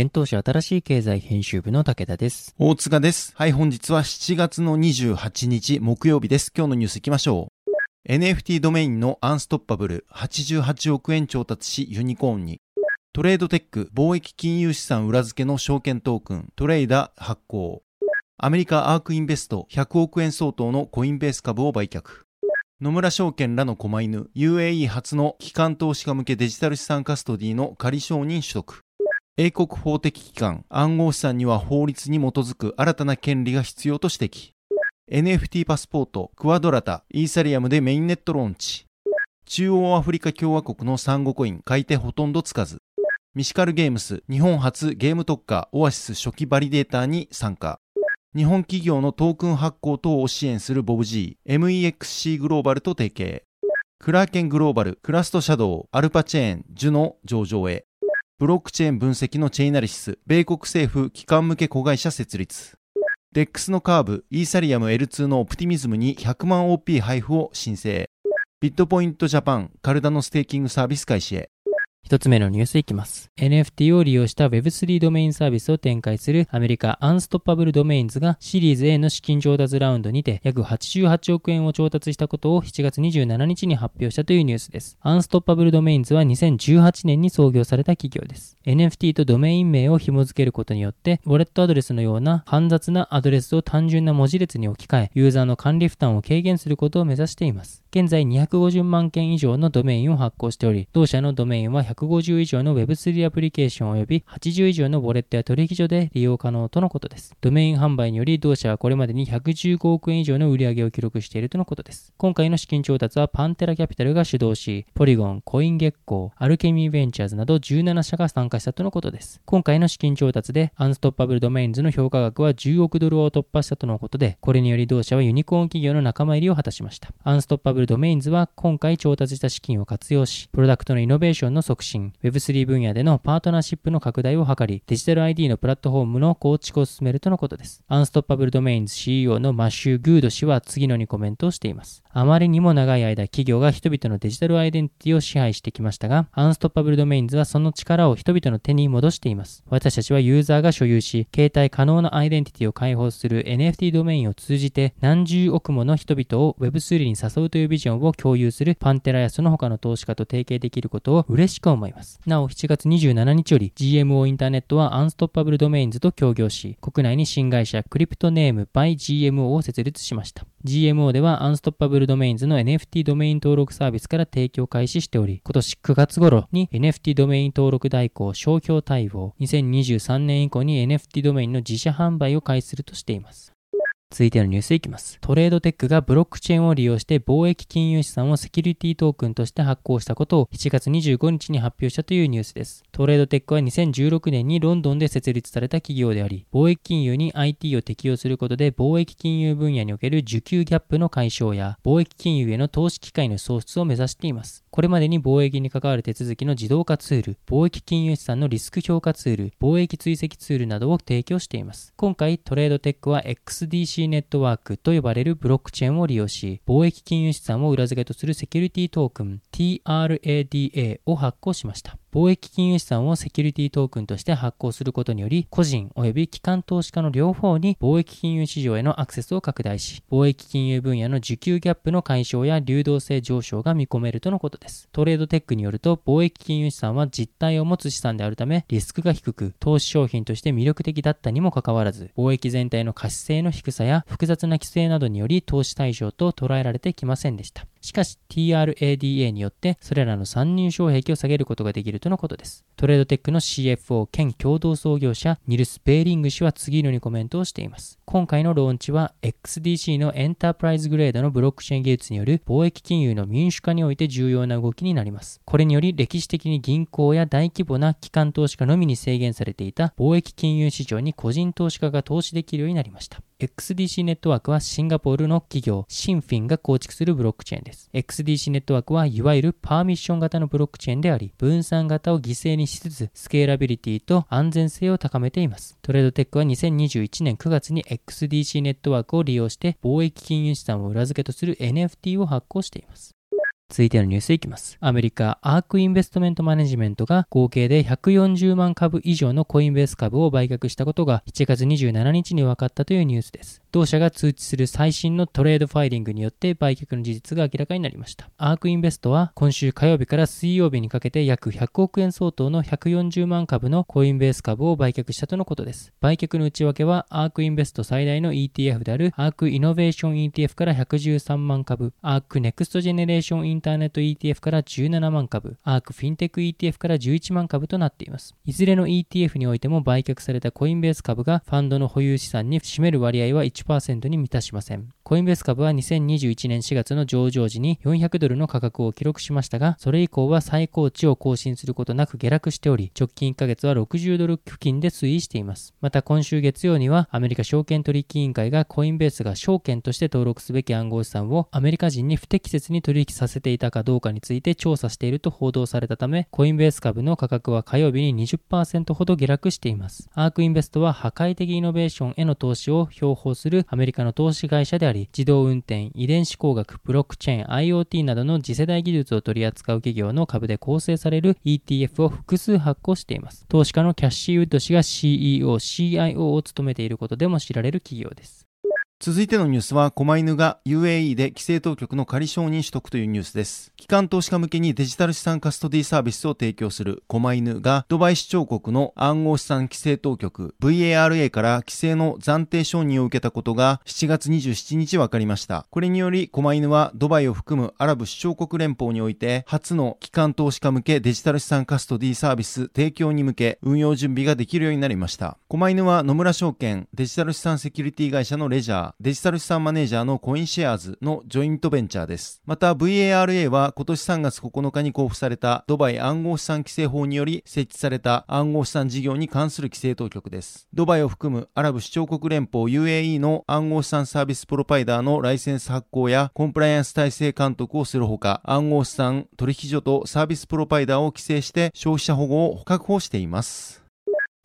現当社新しい経済編集部の武田です。大塚です。はい、本日は7月の28日木曜日です。今日のニュース行きましょう。NFT ドメインのアンストッパブル88億円調達しユニコーンに。トレードテック貿易金融資産裏付けの証券トークントレーダー発行。アメリカアークインベスト100億円相当のコインベース株を売却。野村証券らの狛犬 UAE 初の機関投資家向けデジタル資産カストディの仮承認取得。英国法的機関暗号資産には法律に基づく新たな権利が必要と指摘。NFT パスポート、クワドラタ、イーサリアムでメインネットローンチ。中央アフリカ共和国のサンゴコイン、買い手ほとんどつかず。ミシカルゲームス、日本発ゲーム特化、オアシス初期バリデーターに参加。日本企業のトークン発行等を支援するボブ G、MEXC グローバルと提携。クラーケングローバル、クラストシャドウ、アルパチェーン、ジュの上場へ。ブロックチェーン分析のチェイナリシス、米国政府機関向け子会社設立。デックスのカーブ、イーサリアム L2 のオプティミズムに100万 OP 配布を申請。ビットポイントジャパン、カルダノのステーキングサービス開始へ。一つ目のニュースいきます。NFT を利用した Web3 ドメインサービスを展開するアメリカアンストッパブルドメインズがシリーズ A の資金調達ラウンドにて約88億円を調達したことを7月27日に発表したというニュースです。アンストッパブルドメインズは2018年に創業された企業です。NFT とドメイン名を紐付けることによって、ウォレットアドレスのような煩雑なアドレスを単純な文字列に置き換え、ユーザーの管理負担を軽減することを目指しています。現在250万件以上のドメインを発行しており、同社のドメインは100 150以上の Web3 アプリケーション及び80以上のウォレットや取引所で利用可能とのことです。ドメイン販売により同社はこれまでに115億円以上の売り上げを記録しているとのことです。今回の資金調達はパンテラキャピタルが主導し、ポリゴン、コインゲッコー、アルケミーベンチャーズなど17社が参加したとのことです。今回の資金調達でアンストッパブルドメインズの評価額は10億ドルを突破したとのことで、これにより同社はユニコーン企業の仲間入りを果たしました。アンストッパブルドメインズは今回調達した資金を活用し、プロダクトのイノベーションの促進、Web3 分野でのパートナーシップの拡大を図り、デジタル ID のプラットフォームの構築を進めるとのことです。アンストッパブルドメインズ CEO のマシュー・グールド氏は次のようにコメントをしています。あまりにも長い間企業が人々のデジタルアイデンティティを支配してきましたが、アンストッパブルドメインズはその力を人々の手に戻しています。私たちはユーザーが所有し、携帯可能なアイデンティティを開放する NFT ドメインを通じて何十億もの人々を Web3 に誘うというビジョンを共有するパンテラやその他の投資家と提携できることを嬉しく思います。なお、7月27日より GMO インターネットはアンストッパブルドメインズと協業し、国内に新会社クリプトネーム by GMO を設立しました。GMO ではアンストッパブルドメインズの NFT ドメイン登録サービスから提供開始しており、今年9月頃に NFT ドメイン登録代行商標対応、2023年以降に NFT ドメインの自社販売を開始するとしています。続いてのニュースいきます。トレードテックがブロックチェーンを利用して貿易金融資産をセキュリティトークンとして発行したことを7月25日に発表したというニュースです。トレードテックは2016年にロンドンで設立された企業であり、貿易金融に IT を適用することで貿易金融分野における需給ギャップの解消や、貿易金融への投資機会の創出を目指しています。これまでに貿易に関わる手続きの自動化ツール、貿易金融資産のリスク評価ツール、貿易追跡ツールなどを提供しています。今回、トレードテックは XDC ネットワークと呼ばれるブロックチェーンを利用し、貿易金融資産を裏付けとするセキュリティトークン TRADA を発行しました。貿易金融資産をセキュリティトークンとして発行することにより、個人及び機関投資家の両方に貿易金融市場へのアクセスを拡大し、貿易金融分野の需給ギャップの解消や流動性上昇が見込めるとのことです。トレードテックによると、貿易金融資産は実態を持つ資産であるため、リスクが低く、投資商品として魅力的だったにもかかわらず、貿易全体の可視性の低さやや複雑な規制などにより投資対象と捉えられてきませんでした。しかし TRADA によってそれらの参入障壁を下げることができるとのことです。トレードテックの CFO 兼共同創業者ニルス・ベーリング氏は次のようにコメントをしています。今回のローンチは XDC のエンタープライズグレードのブロックチェーン技術による貿易金融の民主化において重要な動きになります。これにより歴史的に銀行や大規模な機関投資家のみに制限されていた貿易金融市場に個人投資家が投資できるようになりました。XDC ネットワークはシンガポールの企業シンフィンが構築するブロックチェーンです。XDC ネットワークはいわゆるパーミッション型のブロックチェーンであり、分散型を犠牲にしつつ、スケーラビリティと安全性を高めています。トレードテックは2021年9月に XDC ネットワークを利用して貿易金融資産を裏付けとする NFT を発行しています。続いてのニュースいきます。アメリカアークインベストメントマネジメントが合計で140万株以上のコインベース株を売却したことが7月27日に分かったというニュースです。同社が通知する最新のトレードファイリングによって売却の事実が明らかになりました。アークインベストは今週火曜日から水曜日にかけて約100億円相当の140万株のコインベース株を売却したとのことです。売却の内訳はアークインベスト最大の ETF であるアークイノベーション ETF から113万株、アークネクストジェネレーションインターネット ETF から17万株、アークフィンテック ETF から11万株となっています。いずれの ETF においても売却されたコインベース株がファンドの保有資産に占める割合は1%に満たしません。コインベース株は2021年4月の上場時に400ドルの価格を記録しましたが、それ以降は最高値を更新することなく下落しており、直近1ヶ月は60ドル付近で推移しています。また今週月曜には、アメリカ証券取引委員会がコインベースが証券として登録すべき暗号資産をアメリカ人に不適切に取引させていたかどうかについて調査していると報道されたため、コインベース株の価格は火曜日に20%ほど下落しています。アークインベストは破壊的イノベーションへの投資を標榜するするアメリカの投資会社であり、自動運転、遺伝子工学、ブロックチェーン、IoT などの次世代技術を取り扱う企業の株で構成される ETF を複数発行しています。投資家のキャッシーウッド氏が CEO、CIO を務めていることでも知られる企業です。続いてのニュースは、狛犬が UAE で規制当局の仮承認取得というニュースです。機関投資家向けにデジタル資産カストディサービスを提供する狛犬が、ドバイ市長国の暗号資産規制当局 VARA から規制の暫定承認を受けたことが7月27日分かりました。これにより、狛犬はドバイを含むアラブ首長国連邦において、初の機関投資家向けデジタル資産カストディサービス提供に向け、運用準備ができるようになりました。狛犬は野村証券デジタル資産セキュリティ会社のレジャー、デジタル資産マネージャーのコインシェアーズのジョイントベンチャーです。また VARA は今年3月9日に交付されたドバイ暗号資産規制法により設置された暗号資産事業に関する規制当局です。ドバイを含むアラブ首長国連邦 UAE の暗号資産サービスプロパイダーのライセンス発行やコンプライアンス体制監督をするほか、暗号資産取引所とサービスプロパイダーを規制して消費者保護を確保しています。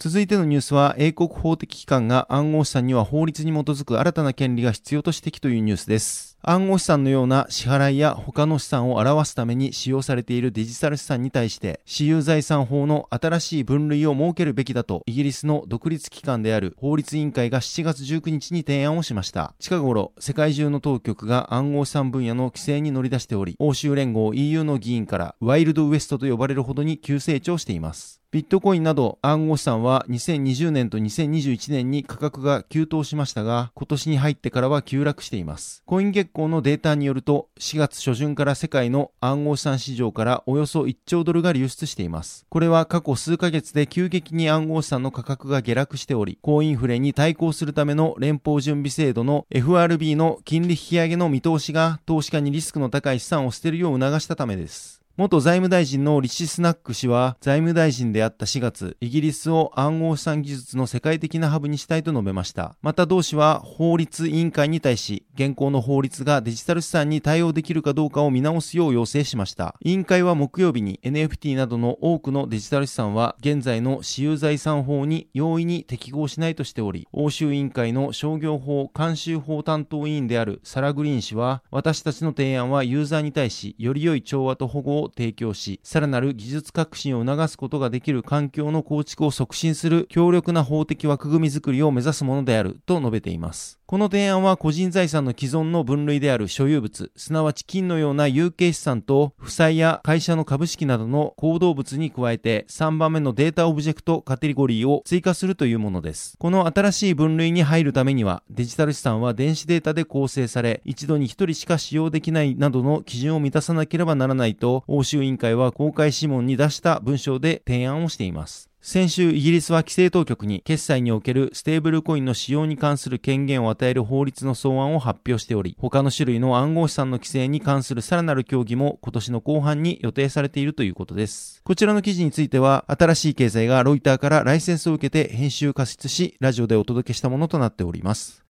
続いてのニュースは、英国法的機関が暗号資産には法律に基づく新たな権利が必要と指摘というニュースです。暗号資産のような支払いや他の資産を表すために使用されているデジタル資産に対して、私有財産法の新しい分類を設けるべきだと、イギリスの独立機関である法律委員会が7月19日に提案をしました。近頃、世界中の当局が暗号資産分野の規制に乗り出しており、欧州連合 EU の議員からワイルドウエストと呼ばれるほどに急成長しています。ビットコインなど暗号資産は2020年と2021年に価格が急騰しましたが、今年に入ってからは急落しています。コイン月光のデータによると、4月初旬から世界の暗号資産市場からおよそ1兆ドルが流出しています。これは過去数ヶ月で急激に暗号資産の価格が下落しており、高インフレに対抗するための連邦準備制度の FRB の金利引き上げの見通しが投資家にリスクの高い資産を捨てるよう促したためです。元財務大臣のリシ・スナック氏は財務大臣であった4月、イギリスを暗号資産技術の世界的なハブにしたいと述べました。また同氏は法律委員会に対し、現行の法律がデジタル資産に対応できるかどうかを見直すよう要請しました。委員会は木曜日に NFT などの多くのデジタル資産は現在の私有財産法に容易に適合しないとしており、欧州委員会の商業法監修法担当委員であるサラ・グリーン氏は、私たちの提案はユーザーに対し、より良い調和と保護を提供し、さらなる技術革新を促すことができる環境の構築を促進する強力な法的枠組みづくりを目指すものであると述べています。この提案は個人財産の既存の分類である所有物、すなわち金のような有形資産と負債や会社の株式などの行動物に加えて3番目のデータオブジェクトカテゴリーを追加するというものです。この新しい分類に入るためにはデジタル資産は電子データで構成され一度に1人しか使用できないなどの基準を満たさなければならないと欧州委員会は公開諮問に出した文章で提案をしています。先週、イギリスは規制当局に決済におけるステーブルコインの使用に関する権限を与える法律の草案を発表しており、他の種類の暗号資産の規制に関するさらなる協議も今年の後半に予定されているということです。こちらの記事については、新しい経済がロイターからライセンスを受けて編集加筆し、ラジオでお届けしたものとなっております。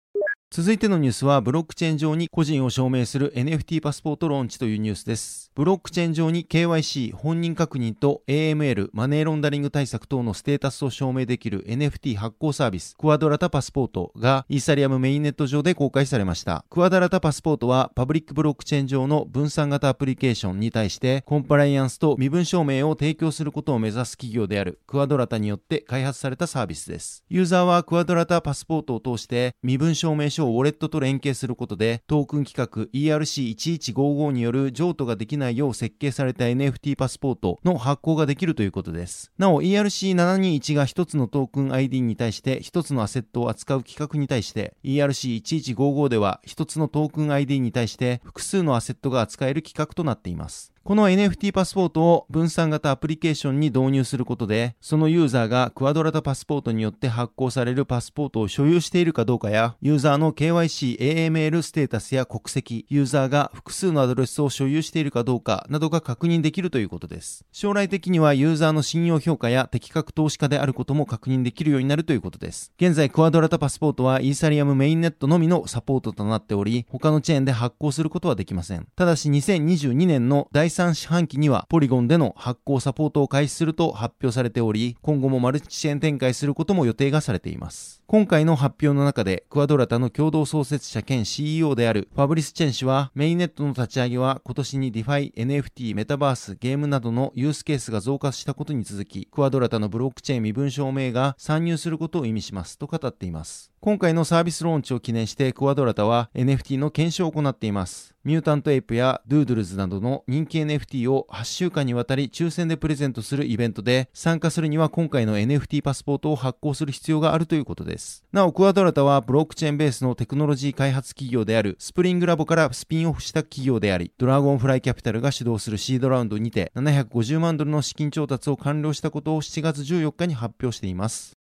続いてのニュースは、ブロックチェーン上に個人を証明する NFT パスポートローンチというニュースです。ブロックチェーン上に KYC、本人確認と AML、マネーロンダリング対策等のステータスを証明できる NFT 発行サービス、クワドラタパスポートがイーサリアムメインネット上で公開されました。クワドラタパスポートは、パブリックブロックチェーン上の分散型アプリケーションに対して、コンプライアンスと身分証明を提供することを目指す企業であるクワドラタによって開発されたサービスです。ユーザーはクワドラタパスポートを通して、身分証明書をウォレットと連携することで、トークン規格 ERC1155 による譲渡ができないよう設計された NFT パスポートの発行ができるということです。なお ERC721 が1つのトークン ID に対して1つのアセットを扱う規格に対して ERC1155 では1つのトークン ID に対して複数のアセットが扱える規格となっています。この NFT パスポートを分散型アプリケーションに導入することで、そのユーザーがクワドラタパスポートによって発行されるパスポートを所有しているかどうかや、ユーザーの KYC、AML ステータスや国籍、ユーザーが複数のアドレスを所有しているかどうかなどが確認できるということです。将来的にはユーザーの信用評価や適格投資家であることも確認できるようになるということです。現在、クワドラタパスポートはイーサリアムメインネットのみのサポートとなっており、他のチェーンで発行することはできません。ただし2022年の第3四半期にはポリゴンでの発行サポートを開始すると発表されており、今後もマルチチェーン展開することも予定がされています。今回の発表の中で、クワドラタの共同創設者兼 CEO であるファブリス・チェン氏は、メインネットの立ち上げは今年に DeFi、NFT、メタバース、ゲームなどのユースケースが増加したことに続き、クワドラタのブロックチェーン身分証明が参入することを意味しますと語っています。今回のサービスローンチを記念してクワドラタは NFT の検証を行っています。ミュータントエイプやドゥードルズなどの人気 NFT を8週間にわたり抽選でプレゼントするイベントで参加するには今回の NFT パスポートを発行する必要があるということです。なお、クワドラタはブロックチェーンベースのテクノロジー開発企業であるスプリングラボからスピンオフした企業であり、ドラゴンフライキャピタルが主導するシードラウンドにて750万ドルの資金調達を完了したことを7月14日に発表しています。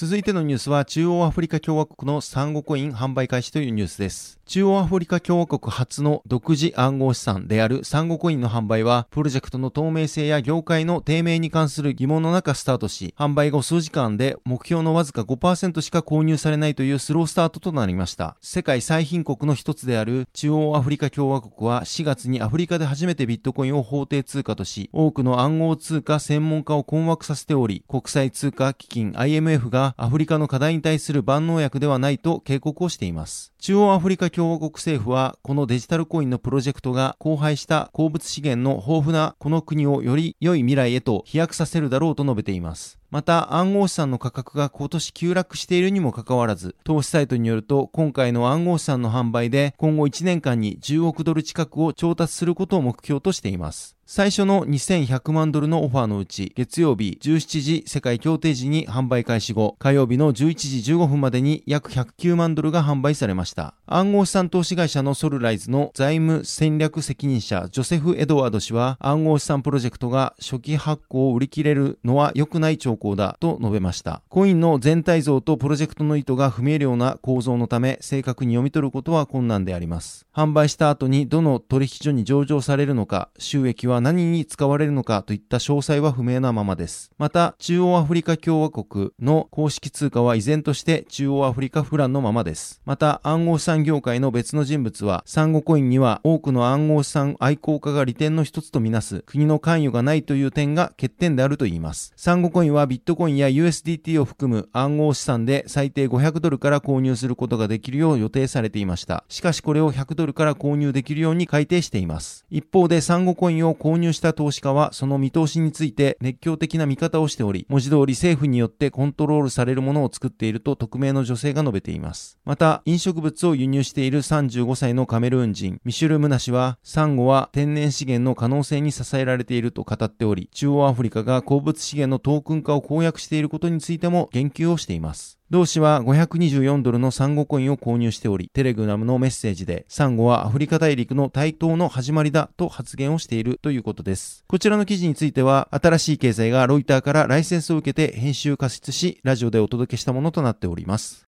続いてのニュースは中央アフリカ共和国のサンゴコイン販売開始というニュースです。中央アフリカ共和国初の独自暗号資産であるサンゴコインの販売は、プロジェクトの透明性や業界の低迷に関する疑問の中スタートし、販売後数時間で目標のわずか5%しか購入されないというスロースタートとなりました。世界最貧国の一つである中央アフリカ共和国は4月にアフリカで初めてビットコインを法定通貨とし、多くの暗号通貨専門家を困惑させており、国際通貨基金 IMF がアフリカの課題に対する万能薬ではないと警告をしています。中央アフリカ共和国政府は、このデジタルコインのプロジェクトが荒廃した鉱物資源の豊富なこの国をより良い未来へと飛躍させるだろうと述べています。また、暗号資産の価格が今年急落しているにもかかわらず、投資サイトによると、今回の暗号資産の販売で、今後1年間に10億ドル近くを調達することを目標としています。最初の2100万ドルのオファーのうち、月曜日17時世界協定時に販売開始後、火曜日の11時15分までに約109万ドルが販売されました。暗号資産投資会社のソルライズの財務戦略責任者、ジョセフ・エドワード氏は、暗号資産プロジェクトが初期発行を売り切れるのは良くない兆候だと述べました。コインの全体像とプロジェクトの意図が不明瞭な構造のため、正確に読み取ることは困難であります。販売した後にどの取引所に上場されるのか、収益は何に使われるのかといった詳細は不明なままです。また、中央アフリカ共和国の公式通貨は依然として中央アフリカフランのままです。また、暗号資産業界の別の人物は、サンゴコインには多くの暗号資産愛好家が利点の一つとみなす国の関与がないという点が欠点であると言います。サンゴコインはビットコインや USDT を含む暗号資産で最低500ドルから購入することができるよう予定されていました。しかしこれを100ドルから購入できるように改定しています。一方でサンゴコインを購入した投資家はその見通しについて熱狂的な見方をしており、文字通り政府によってコントロールされるものを作っていると匿名の女性が述べています。また、飲食物を輸入している35歳のカメルーン人、ミシュル・ムナ氏は、サンゴは天然資源の可能性に支えられていると語っており、中央アフリカが鉱物資源のトークン化を公約していることについても言及をしています。同氏は524ドルのサンゴコインを購入しており、テレグラムのメッセージで、サンゴはアフリカ大陸の台頭の始まりだと発言をしているということです。こちらの記事については、新しい経済がロイターからライセンスを受けて編集加筆し、ラジオでお届けしたものとなっております。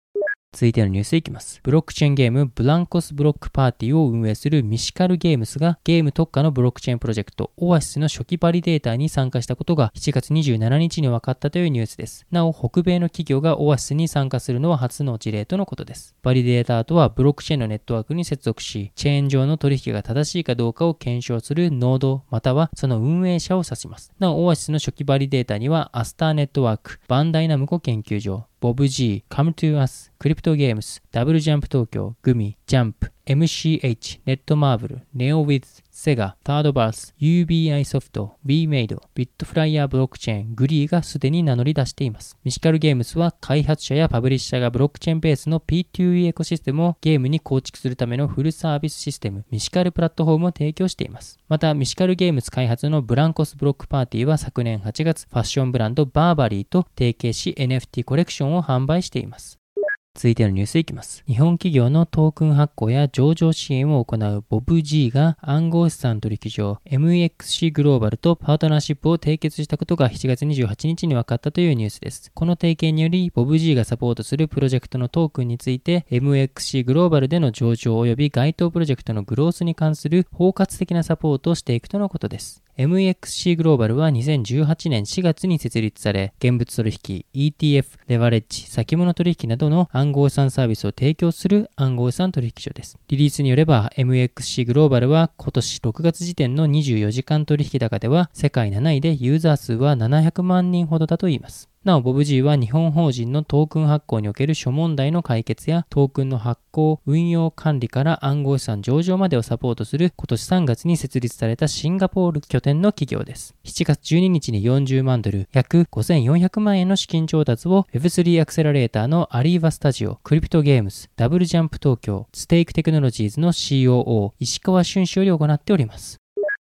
続いてのニュースいきます。ブロックチェーンゲームブランコスブロックパーティーを運営するミシカルゲームスがゲーム特化のブロックチェーンプロジェクトオアシスの初期バリデータに参加したことが7月27日に分かったというニュースです。なお、北米の企業がオアシスに参加するのは初の事例とのことです。バリデーターとはブロックチェーンのネットワークに接続し、チェーン上の取引が正しいかどうかを検証するノードまたはその運営者を指します。なお、オアシスの初期バリデータにはアスターネットワーク、バンダイナムコ研究所、 BOBG、Com2uS、クリプトゲームス、ダブルジャンプ東京、グミ、ジャンプ、MCH、ネットマーブル、ネオウィズ、セガ、サードバース、UBI ソフト、 Wemade、ビットフライヤーブロックチェーン、グリーがすでに名乗り出しています。ミシカルゲームスは開発者やパブリッシャーがブロックチェーンベースの P2E エコシステムをゲームに構築するためのフルサービスシステム、ミシカルプラットフォームを提供しています。また、ミシカルゲームス開発のブランコスブロックパーティーは昨年8月、ファッションブランドバーバリーと提携し NFT コレクションを販売しています。続いてのニュースいきます。日本企業のトークン発行や上場支援を行う BobG が暗号資産取引所 MEXC グローバルとパートナーシップを締結したことが7月28日に分かったというニュースです。この提携により BobG がサポートするプロジェクトのトークンについて MEXC グローバルでの上場及び該当プロジェクトのグロースに関する包括的なサポートをしていくとのことです。MEXC グローバルは2018年4月に設立され、現物取引、ETF、レバレッジ、先物取引などの暗号資産サービスを提供する暗号資産取引所です。リリースによれば、MEXC グローバルは今年6月時点の24時間取引高では世界7位でユーザー数は700万人ほどだといいます。なお、ボブ G は日本法人のトークン発行における諸問題の解決やトークンの発行、運用管理から暗号資産上場までをサポートする今年3月に設立されたシンガポール拠点の企業です。7月12日に40万ドル、約5400万円の資金調達を Web3 アクセラレーターのアリーバスタジオ、クリプトゲームズ、ダブルジャンプ東京、ステークテクノロジーズの COO、石川俊氏より行っております。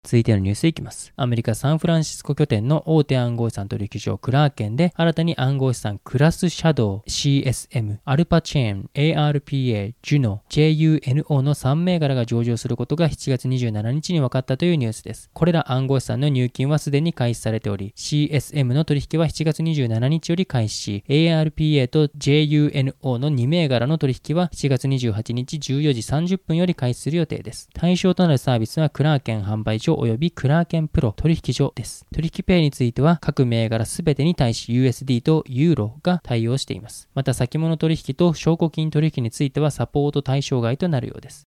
続いてのニュースいきます。アメリカ・サンフランシスコ拠点の大手暗号資産取引所クラーケンで新たに暗号資産クラスシャドウ CSM、アルパチェーン、ARPA、ジュノ、JUNO の3銘柄が上場することが7月27日に分かったというニュースです。これら暗号資産の入金はすでに開始されており、CSM の取引は7月27日より開始し、ARPA と JUNO の2銘柄の取引は7月28日14時30分より開始する予定です。対象となるサービスはクラーケン販売所及びクラーケンプロ取引所です。取引ペイについては各銘柄すべてに対し USD とユーロが対応しています。また先物取引と証拠金取引についてはサポート対象外となるようです。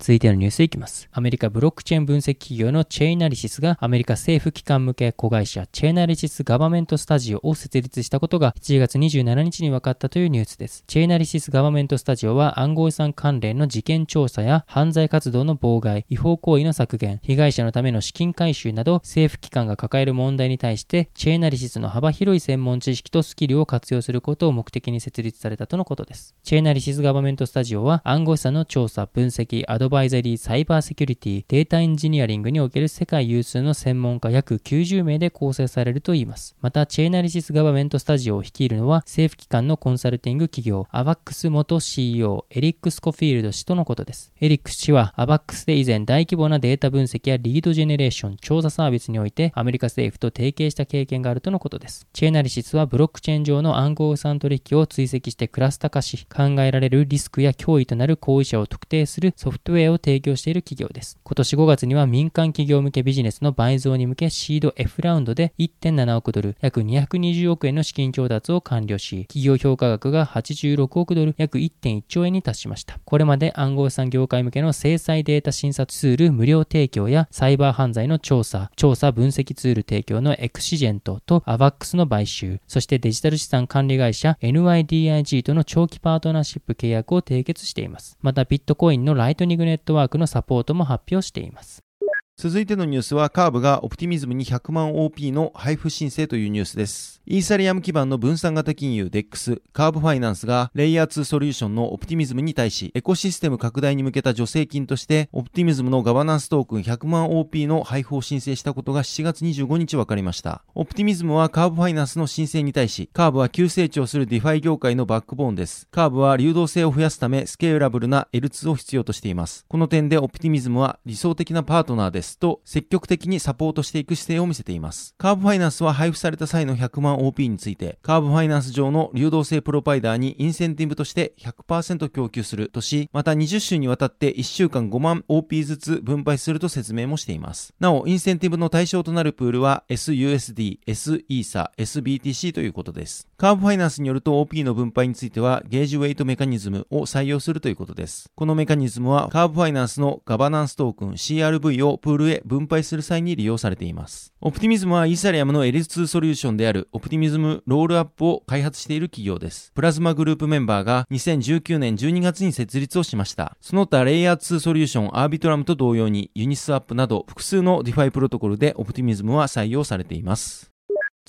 続いてのニュースいきます。アメリカブロックチェーン分析企業のチェイナリシスがアメリカ政府機関向け子会社チェイナリシスガバメントスタジオを設立したことが7月27日に分かったというニュースです。チェイナリシスガバメントスタジオは暗号資産関連の事件調査や犯罪活動の妨害、違法行為の削減、被害者のための資金回収など政府機関が抱える問題に対してチェイナリシスの幅広い専門知識とスキルを活用することを目的に設立されたとのことです。チェイナリシスガバメントスタジオは暗号資産の調査、分析、アドバイザリー、サイバーセキュリティ、データエンジニアリングにおける世界有数の専門家約90名で構成されるといいます。また、チェーナリシスガバメントスタジオを率いるのは政府機関のコンサルティング企業、アバックス元 CEO、エリック・スコフィールド氏とのことです。エリック氏は、アバックスで以前大規模なデータ分析やリードジェネレーション、調査サービスにおいてアメリカ政府と提携した経験があるとのことです。チェーナリシスはブロックチェーン上の暗号資産取引を追跡してクラスタ化し、考えられるリスクや脅威となる行為者を特定するソフトウウェイを提供している企業です。今年5月には民間企業向けビジネスの倍増に向けシード F ラウンドで1.7億ドル、約220億円の資金調達を完了し、企業評価額が86億ドル、約1.1兆円に達しました。これまで暗号資産業界向けの制裁データ診察ツール無料提供やサイバー犯罪の調査、調査分析ツール提供のエクシジェントとアバックスの買収、そしてデジタル資産管理会社 NYDIG との長期パートナーシップ契約を締結しています。またビットコインのライトニングネットワークのサポートも発表しています。続いてのニュースはカーブがオプティミズムに100万 OP の配布申請というニュースです。イーサリアム基盤の分散型金融 DEX、カーブファイナンスがレイヤー2ソリューションのオプティミズムに対しエコシステム拡大に向けた助成金としてオプティミズムのガバナンストークン100万 OP の配布を申請したことが7月25日分かりました。オプティミズムはカーブファイナンスの申請に対しカーブは急成長するディファイ業界のバックボーンです。カーブは流動性を増やすためスケーラブルな L2 を必要としています。この点でオプティミズムは理想的なパートナーですと積極的にサポートしていく姿勢を見せています。カーブファイナンスは配布された際の100万 OP について、カーブファイナンス上の流動性プロバイダーにインセンティブとして100%供給するとし、また20週にわたって1週間5万 OP ずつ分配すると説明もしています。なお、インセンティブの対象となるプールは sUSD、sETH、sBTC ということです。カーブファイナンスによると OP の分配についてはゲージウェイトメカニズムを採用するということです。このメカニズムはカーブファイナンスのガバナンストークン CRV をプールへ分配する際に利用されています。オプティミズムはイーサリアムの L2 ソリューションであるオプティミズムロールアップを開発している企業です。プラズマグループメンバーが2019年12月に設立をしました。その他レイヤー2ソリューションアービトラムと同様にユニスワップなど複数のディファイプロトコルでオプティミズムは採用されています。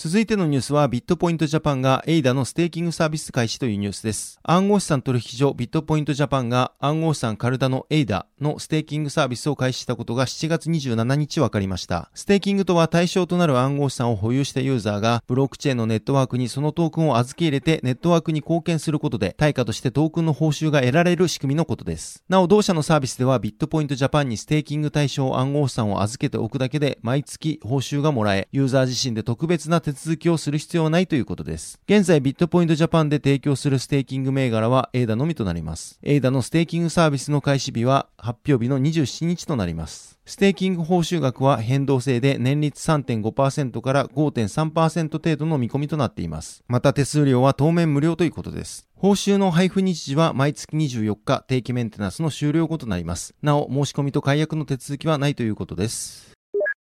続いてのニュースはビットポイントジャパンがエイダのステーキングサービス開始というニュースです。暗号資産取引所ビットポイントジャパンが暗号資産カルダノエイダのステーキングサービスを開始したことが7月27日分かりました。ステーキングとは対象となる暗号資産を保有したユーザーがブロックチェーンのネットワークにそのトークンを預け入れてネットワークに貢献することで対価としてトークンの報酬が得られる仕組みのことです。なお同社のサービスではビットポイントジャパンにステーキング対象暗号資産を預けておくだけで毎月報酬がもらえ、ユーザー自身で特別な手手続きをする必要はないということです。現在ビットポイントジャパンで提供するステーキング銘柄は ADA のみとなります。ADA のステーキングサービスの開始日は発表日の27日となります。ステーキング報酬額は変動制で年率3.5%から5.3%程度の見込みとなっています。また手数料は当面無料ということです。報酬の配布日時は毎月24日定期メンテナンスの終了後となります。なお、申し込みと解約の手続きはないということです。